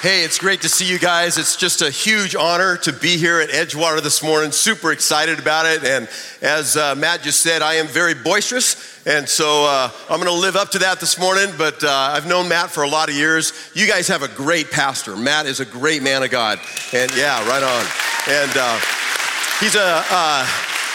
Hey, it's great to see you guys. It's just a huge honor to be here at Edgewater this morning. Super excited about it. And as uh, Matt just said, I am very boisterous. And so uh, I'm going to live up to that this morning. But uh, I've known Matt for a lot of years. You guys have a great pastor. Matt is a great man of God. And yeah, right on. And uh, he's a, uh,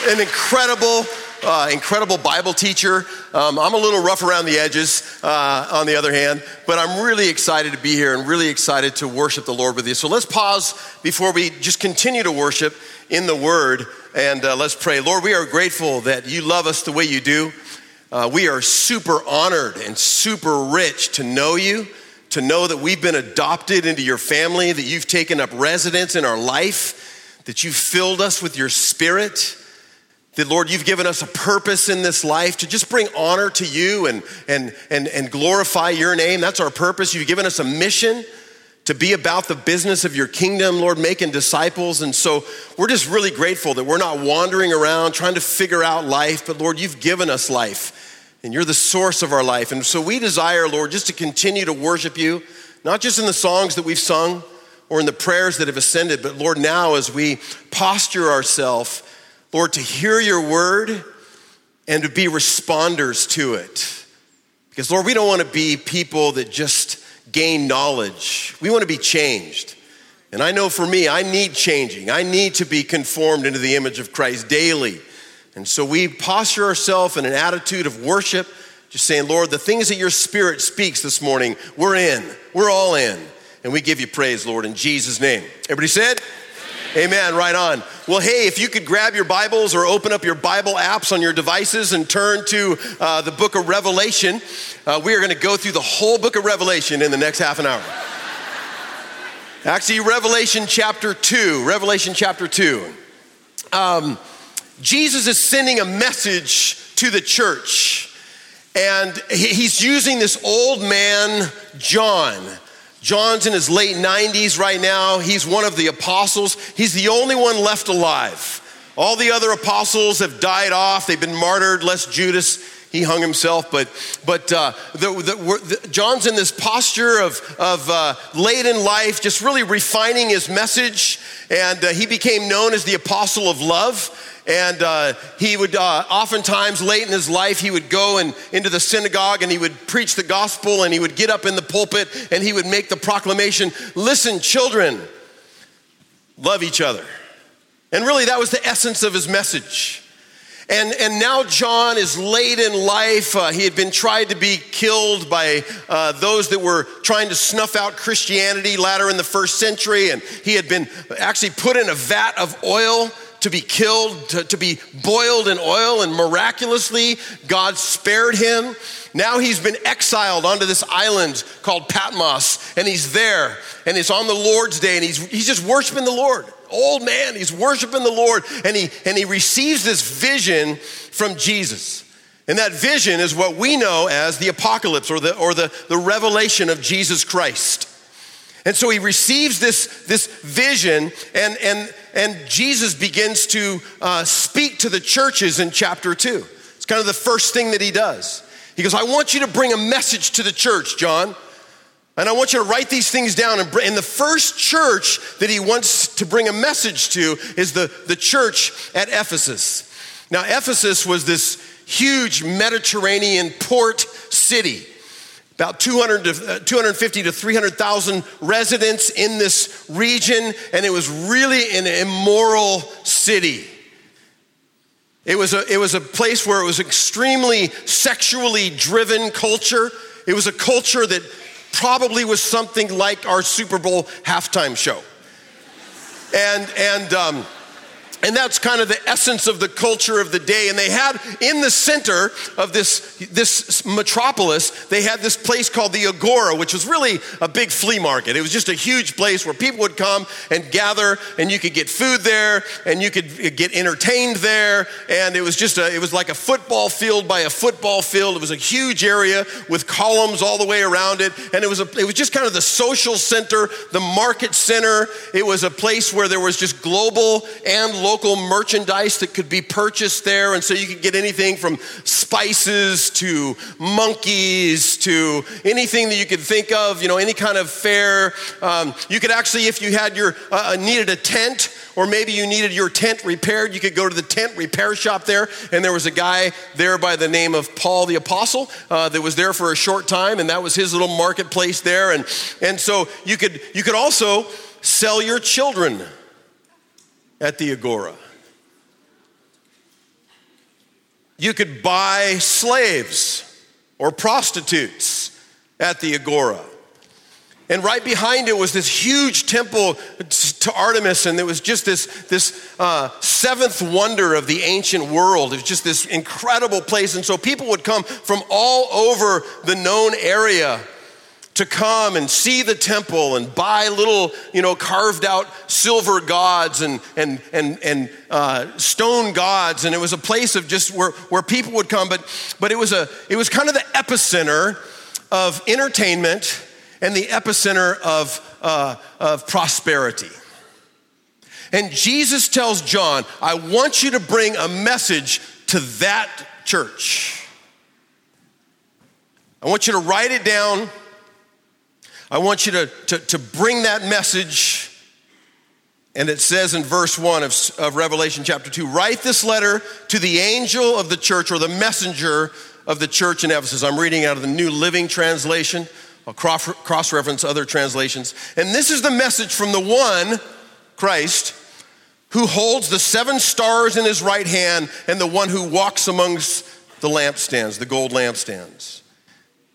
an incredible uh, incredible Bible teacher. Um, I'm a little rough around the edges, uh, on the other hand, but I'm really excited to be here and really excited to worship the Lord with you. So let's pause before we just continue to worship in the Word and uh, let's pray. Lord, we are grateful that you love us the way you do. Uh, we are super honored and super rich to know you, to know that we've been adopted into your family, that you've taken up residence in our life, that you've filled us with your spirit. That, Lord, you've given us a purpose in this life to just bring honor to you and, and, and, and glorify your name. That's our purpose. You've given us a mission to be about the business of your kingdom, Lord, making disciples. And so we're just really grateful that we're not wandering around trying to figure out life, but Lord, you've given us life and you're the source of our life. And so we desire, Lord, just to continue to worship you, not just in the songs that we've sung or in the prayers that have ascended, but Lord, now as we posture ourselves Lord, to hear your word and to be responders to it. Because, Lord, we don't want to be people that just gain knowledge. We want to be changed. And I know for me, I need changing. I need to be conformed into the image of Christ daily. And so we posture ourselves in an attitude of worship, just saying, Lord, the things that your spirit speaks this morning, we're in. We're all in. And we give you praise, Lord, in Jesus' name. Everybody said? Amen. Right on. Well, hey, if you could grab your Bibles or open up your Bible apps on your devices and turn to uh, the book of Revelation, uh, we are going to go through the whole book of Revelation in the next half an hour. Actually, Revelation chapter 2. Revelation chapter 2. Um, Jesus is sending a message to the church, and he's using this old man, John John's in his late 90s right now. He's one of the apostles. He's the only one left alive. All the other apostles have died off, they've been martyred, less Judas. He hung himself, but but uh, the, the, the, John's in this posture of of uh, late in life, just really refining his message, and uh, he became known as the apostle of love. And uh, he would uh, oftentimes, late in his life, he would go and, into the synagogue and he would preach the gospel and he would get up in the pulpit and he would make the proclamation Listen, children, love each other. And really, that was the essence of his message. And, and now John is late in life. Uh, he had been tried to be killed by uh, those that were trying to snuff out Christianity later in the first century. And he had been actually put in a vat of oil to be killed, to, to be boiled in oil, and miraculously, God spared him. Now he's been exiled onto this island called Patmos, and he's there, and it's on the Lord's day, and he's, he's just worshiping the Lord. Old man, he's worshiping the Lord, and he, and he receives this vision from Jesus. And that vision is what we know as the apocalypse or the, or the, the revelation of Jesus Christ. And so he receives this, this vision, and, and, and Jesus begins to uh, speak to the churches in chapter two. It's kind of the first thing that he does. He goes, I want you to bring a message to the church, John. And I want you to write these things down. And, and the first church that he wants to bring a message to is the, the church at Ephesus. Now, Ephesus was this huge Mediterranean port city about 200 to, uh, 250 to 300,000 residents in this region, and it was really an immoral city. It was, a, it was a place where it was extremely sexually driven culture. It was a culture that probably was something like our Super Bowl halftime show. And, and, um, and that's kind of the essence of the culture of the day. And they had in the center of this, this metropolis, they had this place called the Agora, which was really a big flea market. It was just a huge place where people would come and gather, and you could get food there, and you could get entertained there. And it was just a, it was like a football field by a football field. It was a huge area with columns all the way around it. And it was, a, it was just kind of the social center, the market center. It was a place where there was just global and local local merchandise that could be purchased there. And so you could get anything from spices to monkeys to anything that you could think of, you know, any kind of fair. Um, you could actually, if you had your, uh, uh, needed a tent, or maybe you needed your tent repaired, you could go to the tent repair shop there. And there was a guy there by the name of Paul the Apostle uh, that was there for a short time, and that was his little marketplace there. And, and so you could, you could also sell your children at the Agora. You could buy slaves or prostitutes at the Agora. And right behind it was this huge temple to Artemis, and it was just this, this uh, seventh wonder of the ancient world. It was just this incredible place. And so people would come from all over the known area to come and see the temple and buy little, you know, carved out silver gods and, and, and, and uh, stone gods. And it was a place of just where, where people would come. But, but it, was a, it was kind of the epicenter of entertainment and the epicenter of, uh, of prosperity. And Jesus tells John, I want you to bring a message to that church. I want you to write it down I want you to, to, to bring that message. And it says in verse 1 of, of Revelation chapter 2 write this letter to the angel of the church or the messenger of the church in Ephesus. I'm reading out of the New Living Translation. I'll cross reference other translations. And this is the message from the one, Christ, who holds the seven stars in his right hand and the one who walks amongst the lampstands, the gold lampstands.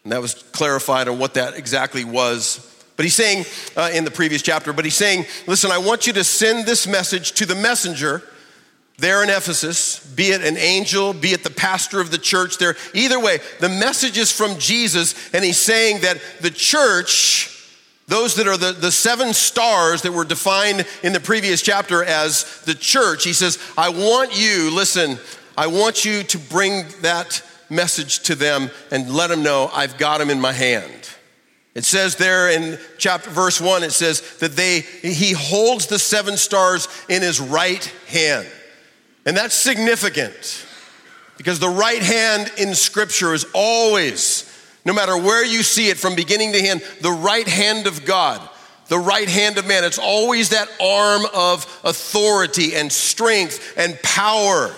And that was clarified on what that exactly was. But he's saying uh, in the previous chapter, but he's saying, listen, I want you to send this message to the messenger there in Ephesus, be it an angel, be it the pastor of the church there. Either way, the message is from Jesus, and he's saying that the church, those that are the, the seven stars that were defined in the previous chapter as the church, he says, I want you, listen, I want you to bring that message to them and let them know I've got them in my hand. It says there in chapter verse 1 it says that they he holds the seven stars in his right hand. And that's significant because the right hand in scripture is always no matter where you see it from beginning to end the right hand of God the right hand of man. It's always that arm of authority and strength and power.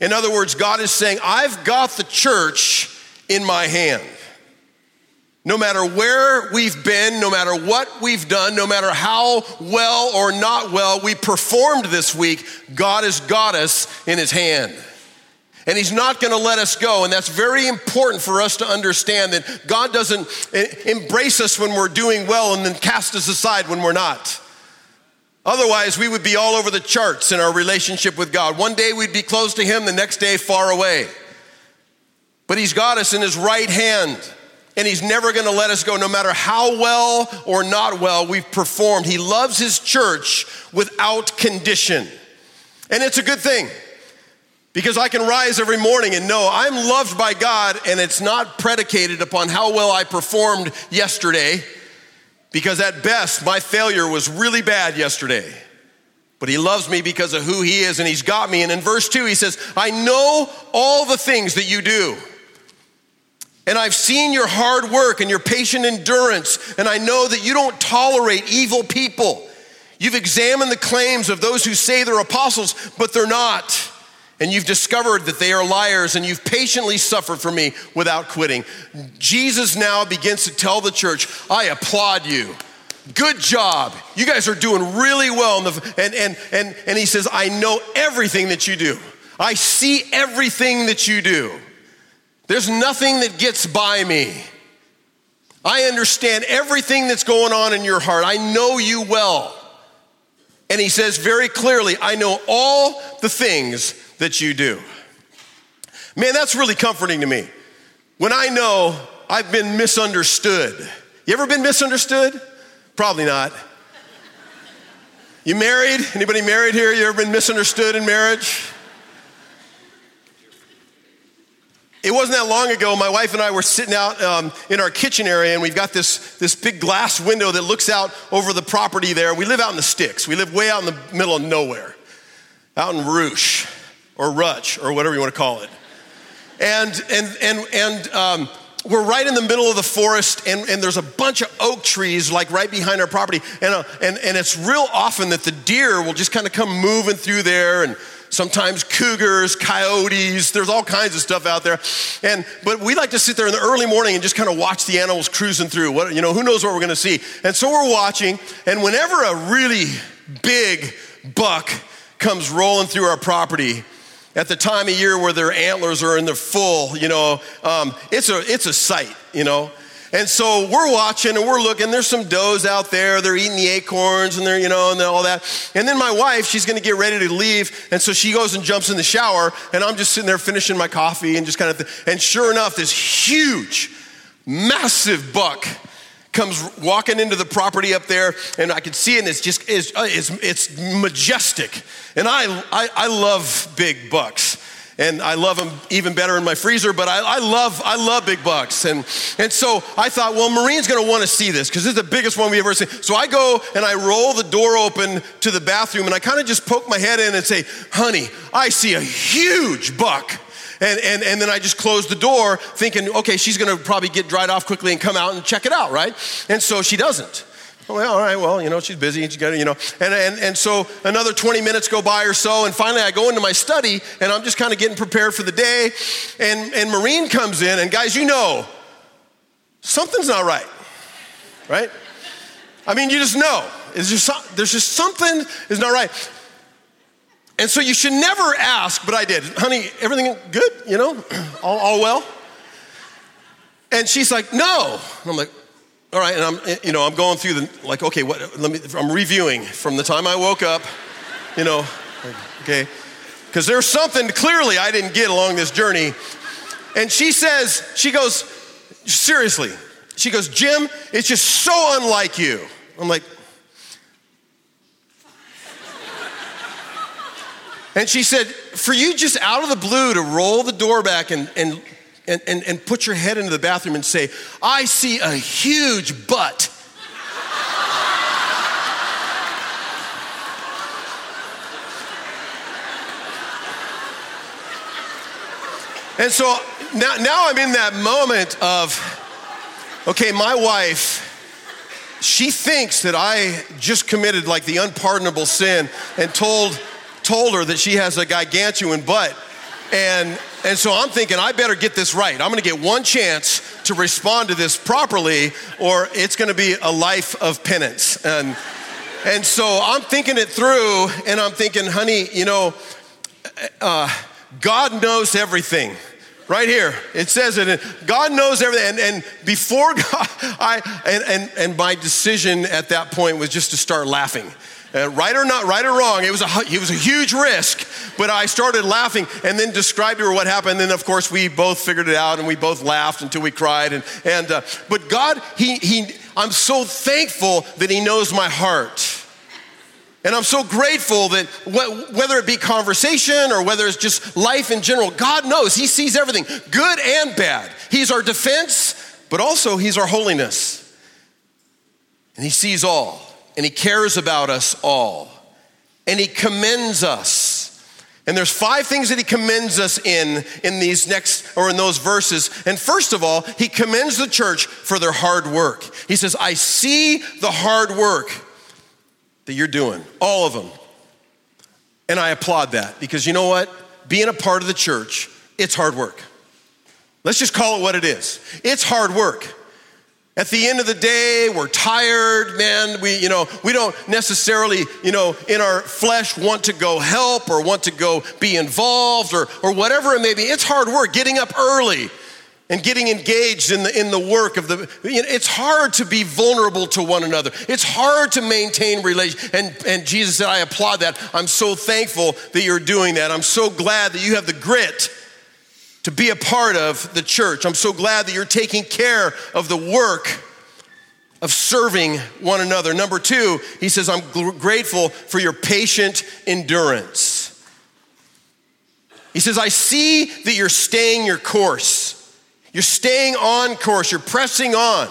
In other words, God is saying, I've got the church in my hand. No matter where we've been, no matter what we've done, no matter how well or not well we performed this week, God has got us in His hand. And He's not gonna let us go. And that's very important for us to understand that God doesn't eh, embrace us when we're doing well and then cast us aside when we're not. Otherwise, we would be all over the charts in our relationship with God. One day we'd be close to Him, the next day far away. But He's got us in His right hand, and He's never gonna let us go, no matter how well or not well we've performed. He loves His church without condition. And it's a good thing because I can rise every morning and know I'm loved by God, and it's not predicated upon how well I performed yesterday because at best, my failure was really bad yesterday. But he loves me because of who he is and he's got me. And in verse 2, he says, I know all the things that you do. And I've seen your hard work and your patient endurance, and I know that you don't tolerate evil people. You've examined the claims of those who say they're apostles, but they're not and you've discovered that they are liars and you've patiently suffered for me without quitting. Jesus now begins to tell the church, I applaud you. Good job. You guys are doing really well. And, and, and, and he says, I know everything that you do. I see everything that you do. There's nothing that gets by me. I understand everything that's going on in your heart. I know you well. And he says very clearly, I know all the things that you do. Man, that's really comforting to me. When I know I've been misunderstood. You ever been misunderstood? Probably not. You married? Anybody married here? You ever been misunderstood in marriage? It wasn't that long ago, my wife and I were sitting out um, in our kitchen area, and we've got this, this big glass window that looks out over the property there. We live out in the sticks, we live way out in the middle of nowhere. out in Roosh or Rutch or whatever you want to call it. And, and, and, and um, we're right in the middle of the forest, and, and there's a bunch of oak trees like right behind our property. And, uh, and, and it's real often that the deer will just kind of come moving through there and sometimes cougars, coyotes, there's all kinds of stuff out there. And but we like to sit there in the early morning and just kind of watch the animals cruising through. What you know, who knows what we're gonna see. And so we're watching, and whenever a really big buck comes rolling through our property, at the time of year where their antlers are in their full, you know, um, it's, a, it's a sight, you know. And so we're watching and we're looking. There's some does out there. They're eating the acorns and they're, you know, and all that. And then my wife, she's going to get ready to leave. And so she goes and jumps in the shower. And I'm just sitting there finishing my coffee and just kind of, th- and sure enough, this huge, massive buck comes walking into the property up there and I can see it and it's just, it's, uh, it's, it's majestic. And I, I, I love big bucks and I love them even better in my freezer, but I, I, love, I love big bucks. And, and so I thought, well, Marine's gonna wanna see this because this is the biggest one we ever seen. So I go and I roll the door open to the bathroom and I kind of just poke my head in and say, honey, I see a huge buck. And, and, and then I just closed the door thinking, okay, she's gonna probably get dried off quickly and come out and check it out, right? And so she doesn't. Oh, well, all right, well, you know, she's busy, she's got you know. And, and, and so another 20 minutes go by or so, and finally I go into my study and I'm just kind of getting prepared for the day. And, and Marine comes in, and guys, you know, something's not right, right? I mean, you just know. Just, there's just something is not right. And so you should never ask, but I did. Honey, everything good? You know, all, all well? And she's like, no. And I'm like, all right, and I'm, you know, I'm going through the, like, okay, what, let me, I'm reviewing from the time I woke up, you know, okay, because there's something clearly I didn't get along this journey. And she says, she goes, seriously, she goes, Jim, it's just so unlike you. I'm like, and she said, for you just out of the blue to roll the door back and, and and, and, and put your head into the bathroom and say, I see a huge butt. and so now, now I'm in that moment of, okay, my wife, she thinks that I just committed like the unpardonable sin and told, told her that she has a gigantuan butt. And, and so I'm thinking, I better get this right. I'm gonna get one chance to respond to this properly, or it's gonna be a life of penance. And, and so I'm thinking it through, and I'm thinking, honey, you know, uh, God knows everything. Right here, it says it. God knows everything. And, and before God, I, and, and, and my decision at that point was just to start laughing. Uh, right or not, right or wrong, it was, a, it was a huge risk, but I started laughing and then described to her what happened. And then, of course, we both figured it out and we both laughed until we cried. And, and uh, but God, he, he, I'm so thankful that He knows my heart. And I'm so grateful that whether it be conversation or whether it's just life in general, God knows. He sees everything, good and bad. He's our defense, but also He's our holiness. And He sees all and he cares about us all. And he commends us. And there's five things that he commends us in in these next or in those verses. And first of all, he commends the church for their hard work. He says, "I see the hard work that you're doing, all of them." And I applaud that because you know what? Being a part of the church, it's hard work. Let's just call it what it is. It's hard work. At the end of the day, we're tired, man. We, you know, we don't necessarily, you know, in our flesh want to go help or want to go be involved or, or whatever it may be. It's hard work getting up early and getting engaged in the, in the work of the, you know, it's hard to be vulnerable to one another. It's hard to maintain relation. And, and Jesus said, I applaud that. I'm so thankful that you're doing that. I'm so glad that you have the grit to be a part of the church. I'm so glad that you're taking care of the work of serving one another. Number two, he says, I'm grateful for your patient endurance. He says, I see that you're staying your course. You're staying on course. You're pressing on.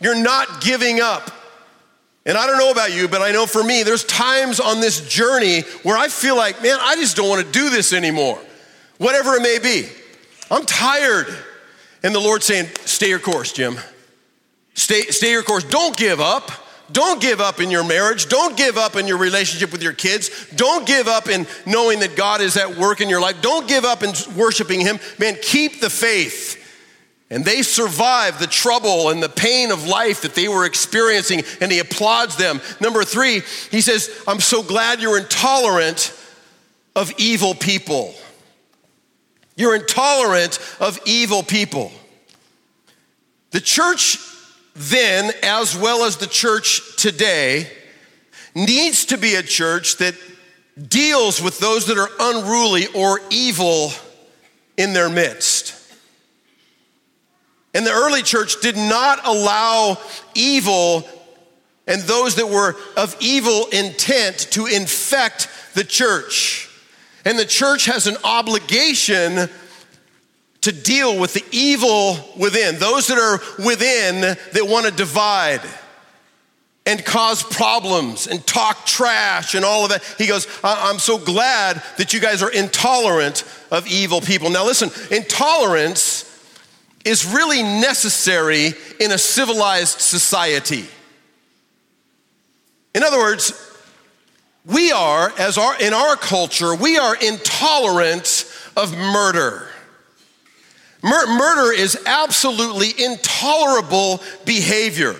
You're not giving up. And I don't know about you, but I know for me, there's times on this journey where I feel like, man, I just don't want to do this anymore, whatever it may be. I'm tired. And the Lord's saying, stay your course, Jim. Stay, stay your course. Don't give up. Don't give up in your marriage. Don't give up in your relationship with your kids. Don't give up in knowing that God is at work in your life. Don't give up in worshiping Him. Man, keep the faith. And they survive the trouble and the pain of life that they were experiencing, and he applauds them. Number three, he says, I'm so glad you're intolerant of evil people. You're intolerant of evil people. The church then, as well as the church today, needs to be a church that deals with those that are unruly or evil in their midst. And the early church did not allow evil and those that were of evil intent to infect the church. And the church has an obligation to deal with the evil within, those that are within that want to divide and cause problems and talk trash and all of that. He goes, I'm so glad that you guys are intolerant of evil people. Now, listen, intolerance is really necessary in a civilized society. In other words, we are, as our, in our culture, we are intolerant of murder. Mur- murder is absolutely intolerable behavior.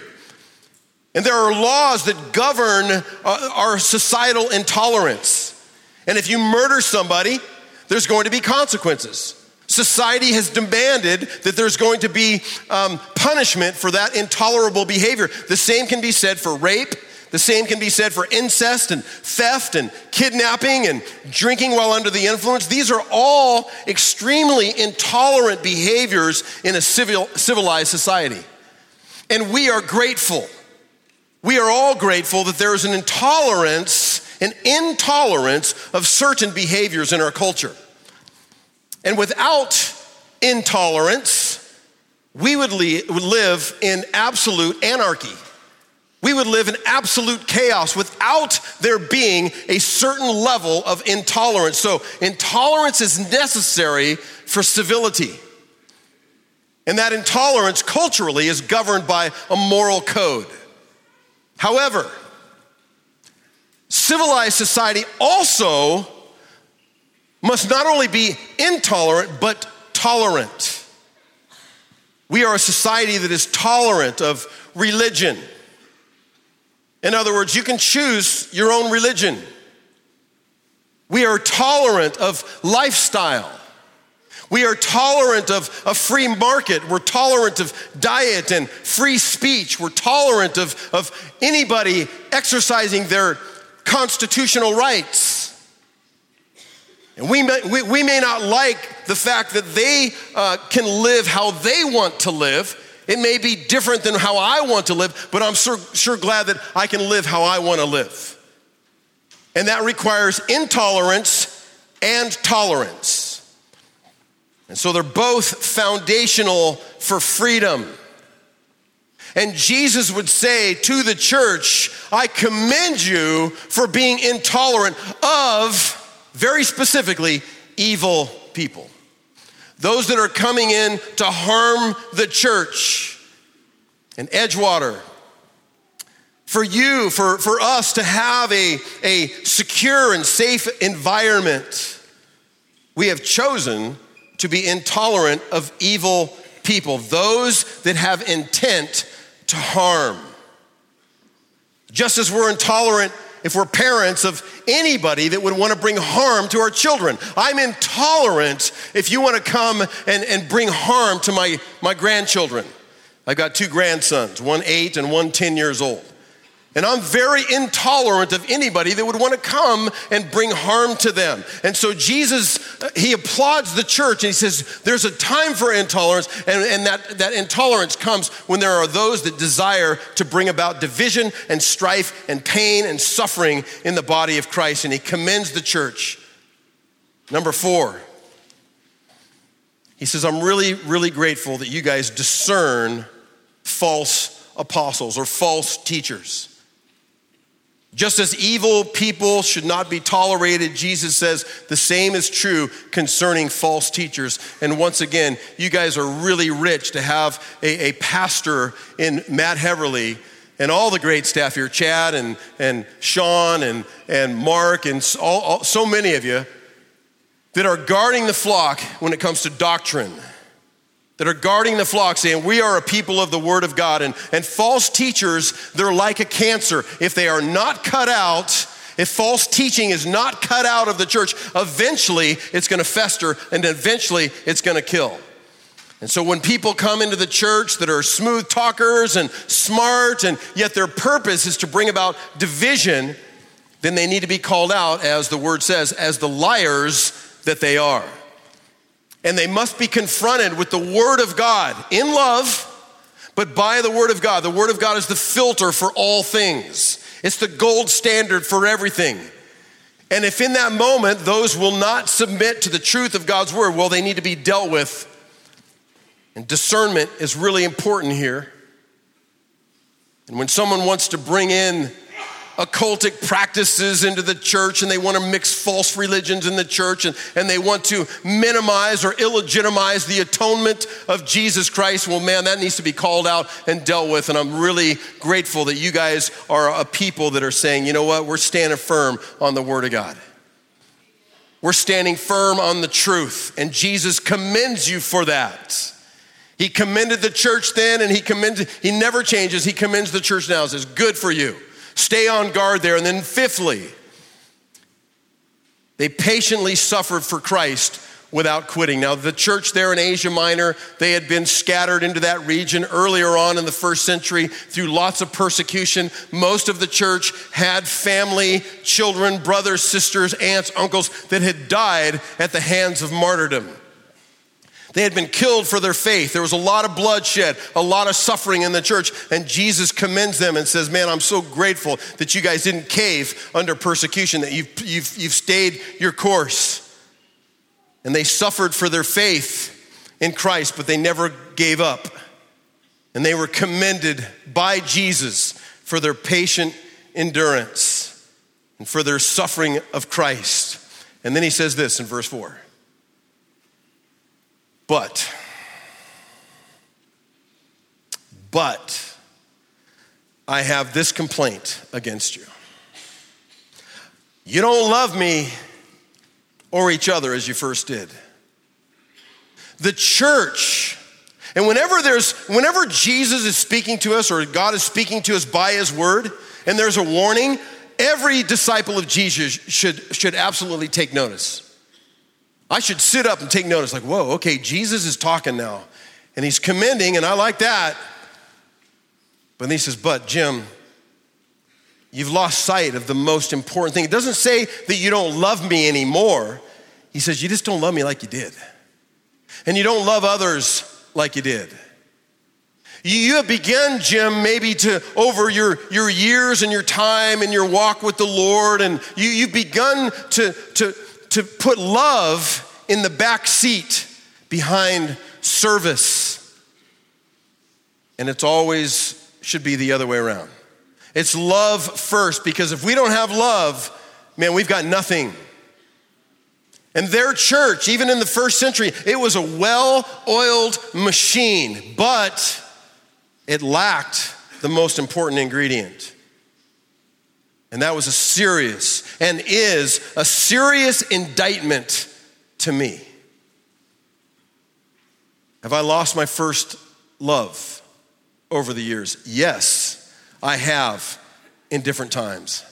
And there are laws that govern uh, our societal intolerance. And if you murder somebody, there's going to be consequences. Society has demanded that there's going to be um, punishment for that intolerable behavior. The same can be said for rape. The same can be said for incest and theft and kidnapping and drinking while under the influence. These are all extremely intolerant behaviors in a civil, civilized society. And we are grateful. We are all grateful that there is an intolerance, an intolerance of certain behaviors in our culture. And without intolerance, we would, live in absolute anarchy. We would live in absolute chaos without there being a certain level of intolerance. So, intolerance is necessary for civility. And that intolerance culturally is governed by a moral code. However, civilized society also must not only be intolerant, but tolerant. We are a society that is tolerant of religion. In other words, you can choose your own religion. We are tolerant of lifestyle. We are tolerant of a free market. We're tolerant of diet and free speech. We're tolerant of, of anybody exercising their constitutional rights. And we may, we, we may not like the fact that they uh, can live how they want to live. It may be different than how I want to live, but I'm sure, sure glad that I can live how I want to live. And that requires intolerance and tolerance. And so they're both foundational for freedom. And Jesus would say to the church, I commend you for being intolerant of very specifically, evil people. Those that are coming in to harm the church and Edgewater. For you, for, for us to have a, a secure and safe environment, we have chosen to be intolerant of evil people, those that have intent to harm. Just as we're intolerant if we're parents of anybody that would want to bring harm to our children. I'm intolerant if you want to come and, and bring harm to my, my grandchildren. I've got two grandsons, one eight and one 10 years old. And I'm very intolerant of anybody that would want to come and bring harm to them. And so Jesus, uh, he applauds the church and he says, there's a time for intolerance, and, and that, that intolerance comes when there are those that desire to bring about division and strife and pain and suffering in the body of Christ. And he commends the church. Number four, he says, I'm really, really grateful that you guys discern false apostles or false teachers. Just as evil people should not be tolerated, Jesus says the same is true concerning false teachers. And once again, you guys are really rich to have a, a pastor in Matt Heverly and all the great staff here, Chad and, and Sean and, and Mark and all, all, so many of you that are guarding the flock when it comes to doctrine that are guarding the flock, saying, We are a people of the Word of God. And, and false teachers, they're like a cancer. If they are not cut out, if false teaching is not cut out of the church, eventually it's going to fester and eventually it's going to kill. And so when people come into the church that are smooth talkers and smart, and yet their purpose is to bring about division, then they need to be called out, as the word says, as the liars that they are and they must be confronted with the Word of God in love, but by the Word of God. The Word of God is the filter for all things, it's the gold standard for everything. And if in that moment those will not submit to the truth of God's Word, well, they need to be dealt with. And discernment is really important here. And when someone wants to bring in occultic practices into the church and they want to mix false religions in the church and, and they want to minimize or illegitimize the atonement of Jesus Christ. Well, man, that needs to be called out and dealt with. And I'm really grateful that you guys are a people that are saying, you know what, we're standing firm on the Word of God. We're standing firm on the truth, and Jesus commends you for that. He commended the church then, and he commended, he never changes. He commends the church now. Says, good for you. Stay on guard there. And then, fifthly, they patiently suffered for Christ without quitting. Now, the church there in Asia Minor, they had been scattered into that region earlier on in the first century through lots of persecution. Most of the church had family, children, brothers, sisters, aunts, uncles that had died at the hands of martyrdom. They had been killed for their faith. There was a lot of bloodshed, a lot of suffering in the church. And Jesus commends them and says, Man, I'm so grateful that you guys didn't cave under persecution, that you've, you've, you've stayed your course. And they suffered for their faith in Christ, but they never gave up. And they were commended by Jesus for their patient endurance and for their suffering of Christ. And then he says this in verse 4 but, but, I have this complaint against you. You don't love me or each other as you first did. The church, and whenever there's, whenever Jesus is speaking to us or God is speaking to us by his word, and there's a warning, every disciple of Jesus should, should absolutely take notice. I should sit up and take notice, like, whoa, okay, Jesus is talking now. And he's commending, and I like that. But then he says, but Jim, you've lost sight of the most important thing. It doesn't say that you don't love me anymore. He says, you just don't love me like you did. And you don't love others like you did. You have begun, Jim, maybe to over your, your years and your time and your walk with the Lord, and you, you've begun to, to, to put love in the back seat behind service. And it's always should be the other way around. It's love first, because if we don't have love, man, we've got nothing. And their church, even in the first century, it was a well oiled machine, but it lacked the most important ingredient and that was a serious and is a serious indictment to me. Have I lost my first love over the years? Yes, I have in different times.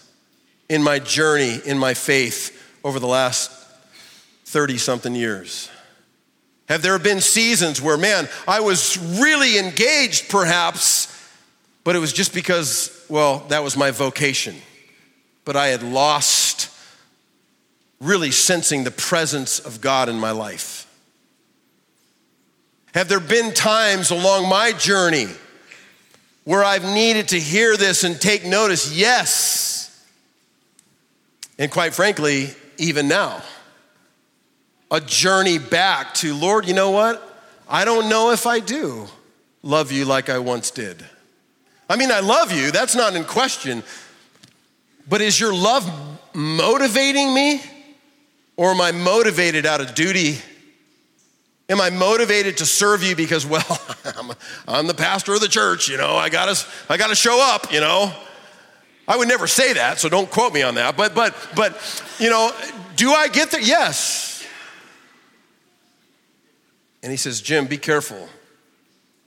In my journey, in my faith over the last 30 something years. Have there been seasons where, man, I was really engaged perhaps, but it was just because, well, that was my vocation but I had lost really sensing the presence of God in my life? Have there been times along my journey where I've needed to hear this and take notice? Yes. And quite frankly, even now, a journey back to, Lord, you know what? I don't know if I do love you like I once did. I mean, I love you, that's not in question, But is your love motivating me? Or am I motivated out of duty? Am I motivated to serve you because, well, I'm, I'm the pastor of the church, you know, I gotta, I gotta show up, you know? I would never say that, so don't quote me on that. But, but, but, you know, do I get there? Yes. And he says, Jim, be careful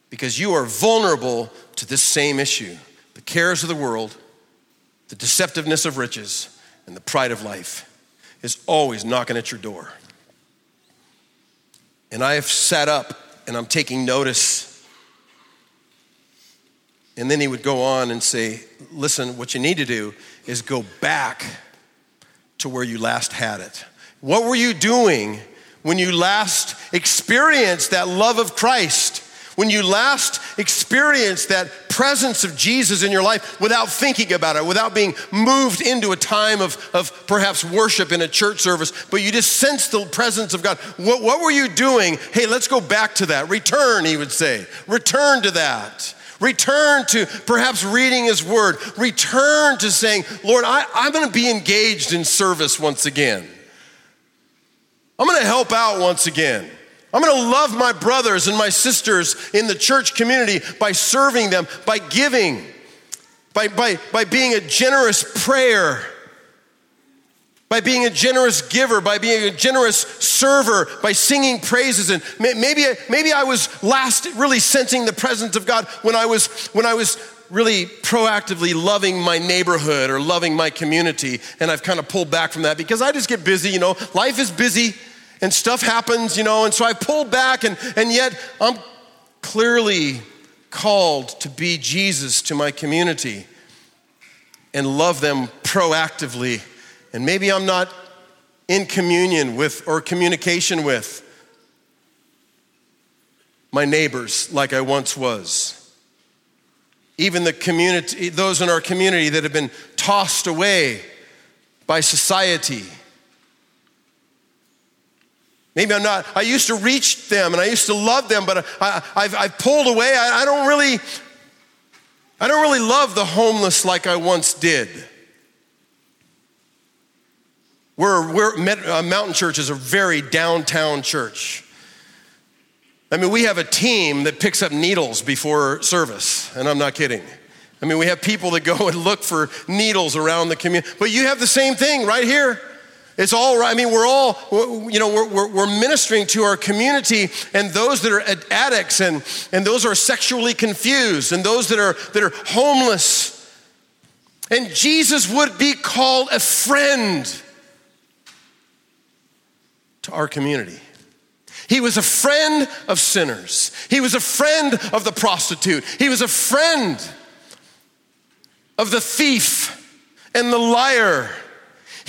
because you are vulnerable to this same issue the cares of the world, the deceptiveness of riches, and the pride of life is always knocking at your door. And I have sat up and I'm taking notice. And then he would go on and say, Listen, what you need to do is go back to where you last had it. What were you doing when you last experienced that love of Christ? When you last experienced that presence of Jesus in your life without thinking about it, without being moved into a time of, of perhaps worship in a church service, but you just sense the presence of God. What, what were you doing? Hey, let's go back to that. Return, he would say. Return to that. Return to perhaps reading His Word. Return to saying, Lord, I, I'm going to be engaged in service once again. I'm going to help out once again. I'm going to love my brothers and my sisters in the church community by serving them, by giving, by, by, by being a generous prayer, by being a generous giver, by being a generous server, by singing praises. And maybe, maybe I was last really sensing the presence of God when I was, when I was really proactively loving my neighborhood or loving my community. And I've kind of pulled back from that because I just get busy, you know, life is busy and stuff happens, you know, and so I pulled back, and, and yet I'm clearly called to be Jesus to my community and love them proactively. And maybe I'm not in communion with or communication with my neighbors like I once was. Even the community, those in our community that have been tossed away by society Maybe I'm not, I used to reach them and I used to love them, but I, have I've pulled away. I, I don't really, I don't really love the homeless like I once did. We're, we're uh, Mountain Church is a very downtown church. I mean, we have a team that picks up needles before service, and I'm not kidding. I mean, we have people that go and look for needles around the community. But you have the same thing right here. It's all right. I mean, we're all, you know, we're, we're, we're, ministering to our community and those that are addicts and, and those are sexually confused and those that are, that are homeless. And Jesus would be called a friend to our community. He was a friend of sinners. He was a friend of the prostitute. He was a friend of the thief and the liar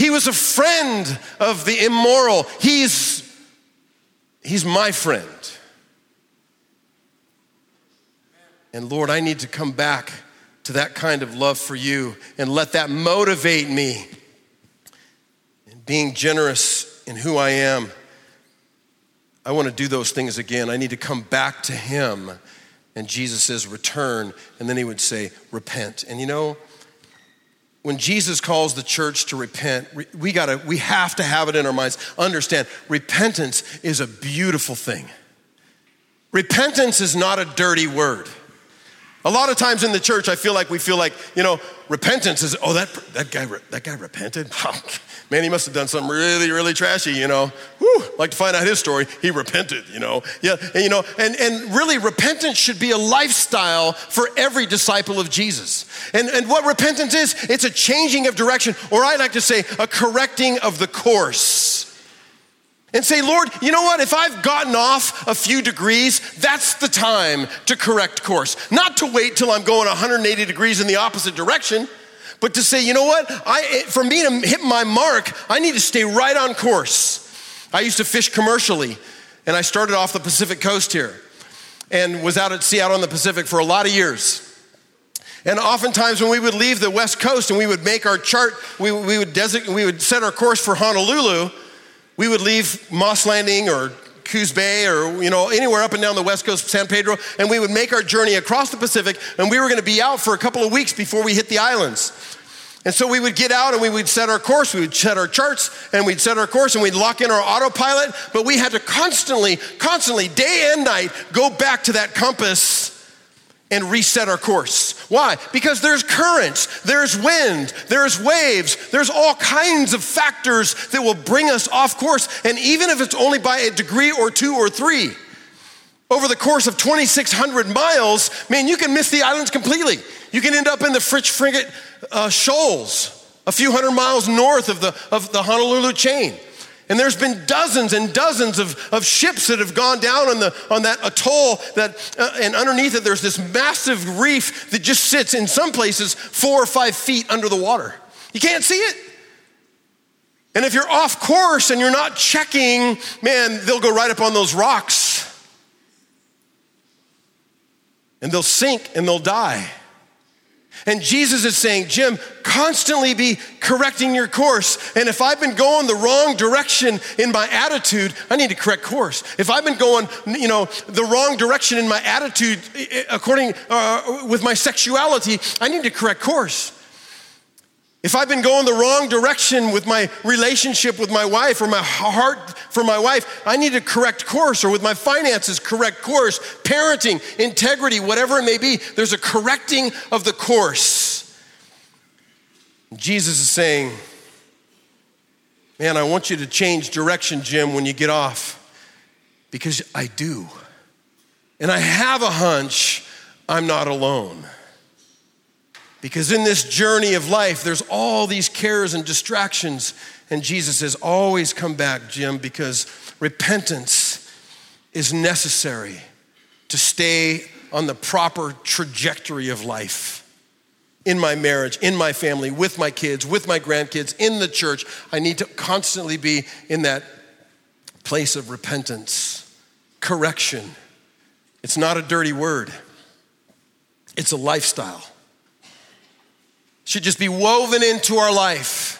he was a friend of the immoral. He's, he's my friend. And Lord, I need to come back to that kind of love for you and let that motivate me in being generous in who I am. I want to do those things again. I need to come back to Him. And Jesus says, return. And then He would say, repent. And you know, when Jesus calls the church to repent, we gotta, we have to have it in our minds. Understand, repentance is a beautiful thing. Repentance is not a dirty word. A lot of times in the church, I feel like we feel like, you know, repentance is, oh, that, that, guy, that guy repented? Oh, man, he must have done something really, really trashy, you know. Whew, like to find out his story. He repented, you know. Yeah, and, you know, and, and really, repentance should be a lifestyle for every disciple of Jesus. And, and what repentance is, it's a changing of direction, or I like to say, a correcting of the course. And say, Lord, you know what? If I've gotten off a few degrees, that's the time to correct course. Not to wait till I'm going 180 degrees in the opposite direction but to say, you know what? I, for me to hit my mark, I need to stay right on course. I used to fish commercially, and I started off the Pacific coast here and was out at sea out on the Pacific for a lot of years. And oftentimes, when we would leave the West Coast and we would make our chart, we, we, would, we would set our course for Honolulu, we would leave Moss Landing or Coos Bay or you know anywhere up and down the west coast of San Pedro and we would make our journey across the Pacific and we were going to be out for a couple of weeks before we hit the islands. And so we would get out and we would set our course, we would set our charts and we'd set our course and we'd lock in our autopilot, but we had to constantly, constantly, day and night, go back to that compass and reset our course. Why? Because there's currents, there's wind, there's waves, there's all kinds of factors that will bring us off course. And even if it's only by a degree or two or three, over the course of 2,600 miles, man, you can miss the islands completely. You can end up in the French frigate uh, shoals, a few hundred miles north of the, of the Honolulu chain. And there's been dozens and dozens of, of ships that have gone down on, the, on that atoll, that, uh, and underneath it, there's this massive reef that just sits in some places four or five feet under the water. You can't see it. And if you're off course and you're not checking, man, they'll go right up on those rocks and they'll sink and they'll die. And Jesus is saying, Jim, constantly be correcting your course. And if I've been going the wrong direction in my attitude, I need to correct course. If I've been going, you know, the wrong direction in my attitude according uh, with my sexuality, I need to correct course. If I've been going the wrong direction with my relationship with my wife or my heart for my wife, I need to correct course, or with my finances, correct course, parenting, integrity, whatever it may be, there's a correcting of the course. Jesus is saying, Man, I want you to change direction, Jim, when you get off, because I do. And I have a hunch I'm not alone. Because in this journey of life, there's all these cares and distractions. And Jesus says, always come back, Jim, because repentance is necessary to stay on the proper trajectory of life. In my marriage, in my family, with my kids, with my grandkids, in the church, I need to constantly be in that place of repentance, correction. It's not a dirty word, it's a lifestyle should just be woven into our life.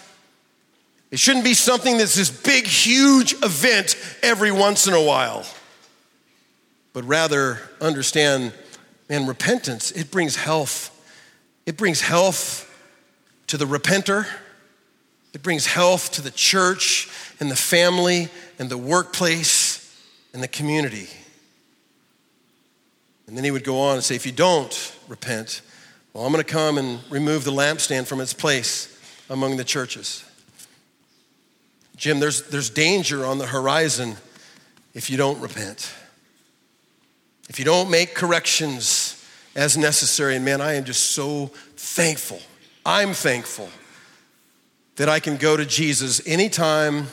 It shouldn't be something that's this big, huge event every once in a while, but rather understand, man, repentance, it brings health. It brings health to the repenter, it brings health to the church and the family and the workplace and the community. And then he would go on and say, if you don't repent, well, I'm going to come and remove the lampstand from its place among the churches. Jim, there's, there's danger on the horizon if you don't repent. If you don't make corrections as necessary, and man, I am just so thankful. I'm thankful that I can go to Jesus anytime,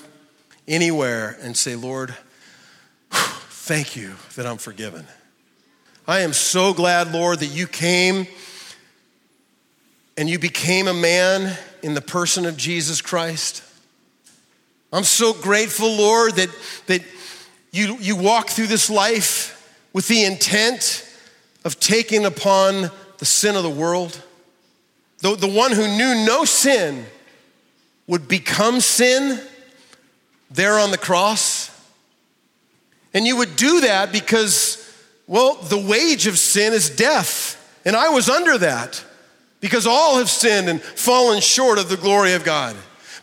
anywhere, and say, Lord, thank you that I'm forgiven. I am so glad, Lord, that you came and you became a man in the person of Jesus Christ. I'm so grateful, Lord, that, that you, you walk through this life with the intent of taking upon the sin of the world. The, the one who knew no sin would become sin there on the cross. And you would do that because, well, the wage of sin is death. And I was under that because all have sinned and fallen short of the glory of God.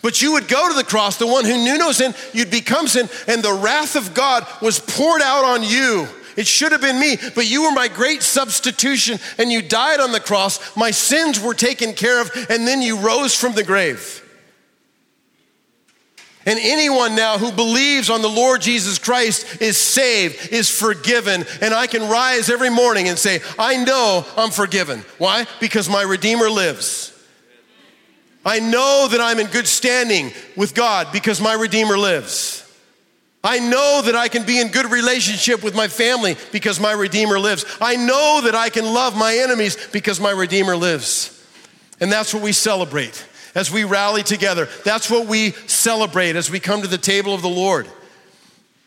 But you would go to the cross, the one who knew no sin, you'd become sin, and the wrath of God was poured out on you. It should have been me, but you were my great substitution, and you died on the cross. My sins were taken care of, and then you rose from the grave. And anyone now who believes on the Lord Jesus Christ is saved, is forgiven. And I can rise every morning and say, I know I'm forgiven. Why? Because my Redeemer lives. I know that I'm in good standing with God because my Redeemer lives. I know that I can be in good relationship with my family because my Redeemer lives. I know that I can love my enemies because my Redeemer lives. And that's what we celebrate as we rally together. That's what we celebrate as we come to the table of the Lord.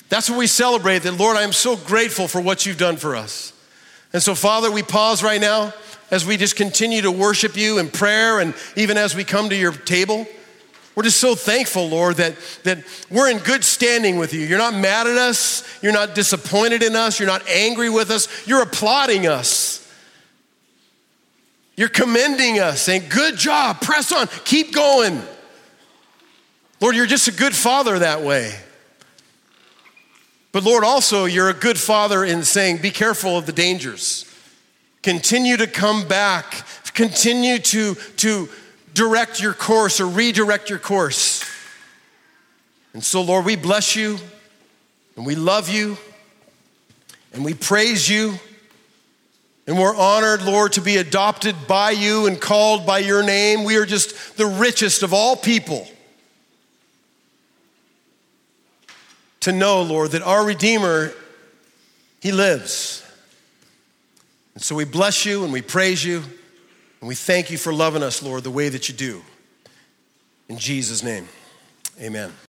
That's what we celebrate that, Lord, I am so grateful for what you've done for us. And so, Father, we pause right now as we just continue to worship you in prayer and even as we come to your table. We're just so thankful, Lord, that, that we're in good standing with you. You're not mad at us. You're not disappointed in us. You're not angry with us. You're applauding us. You're commending us, saying, Good job, press on, keep going. Lord, you're just a good father that way. But Lord, also, you're a good father in saying, Be careful of the dangers. Continue to come back, continue to, to direct your course or redirect your course. And so, Lord, we bless you and we love you and we praise you. And we're honored, Lord, to be adopted by you and called by your name. We are just the richest of all people. To know, Lord, that our Redeemer, He lives. And so we bless you and we praise you and we thank you for loving us, Lord, the way that you do. In Jesus' name, amen.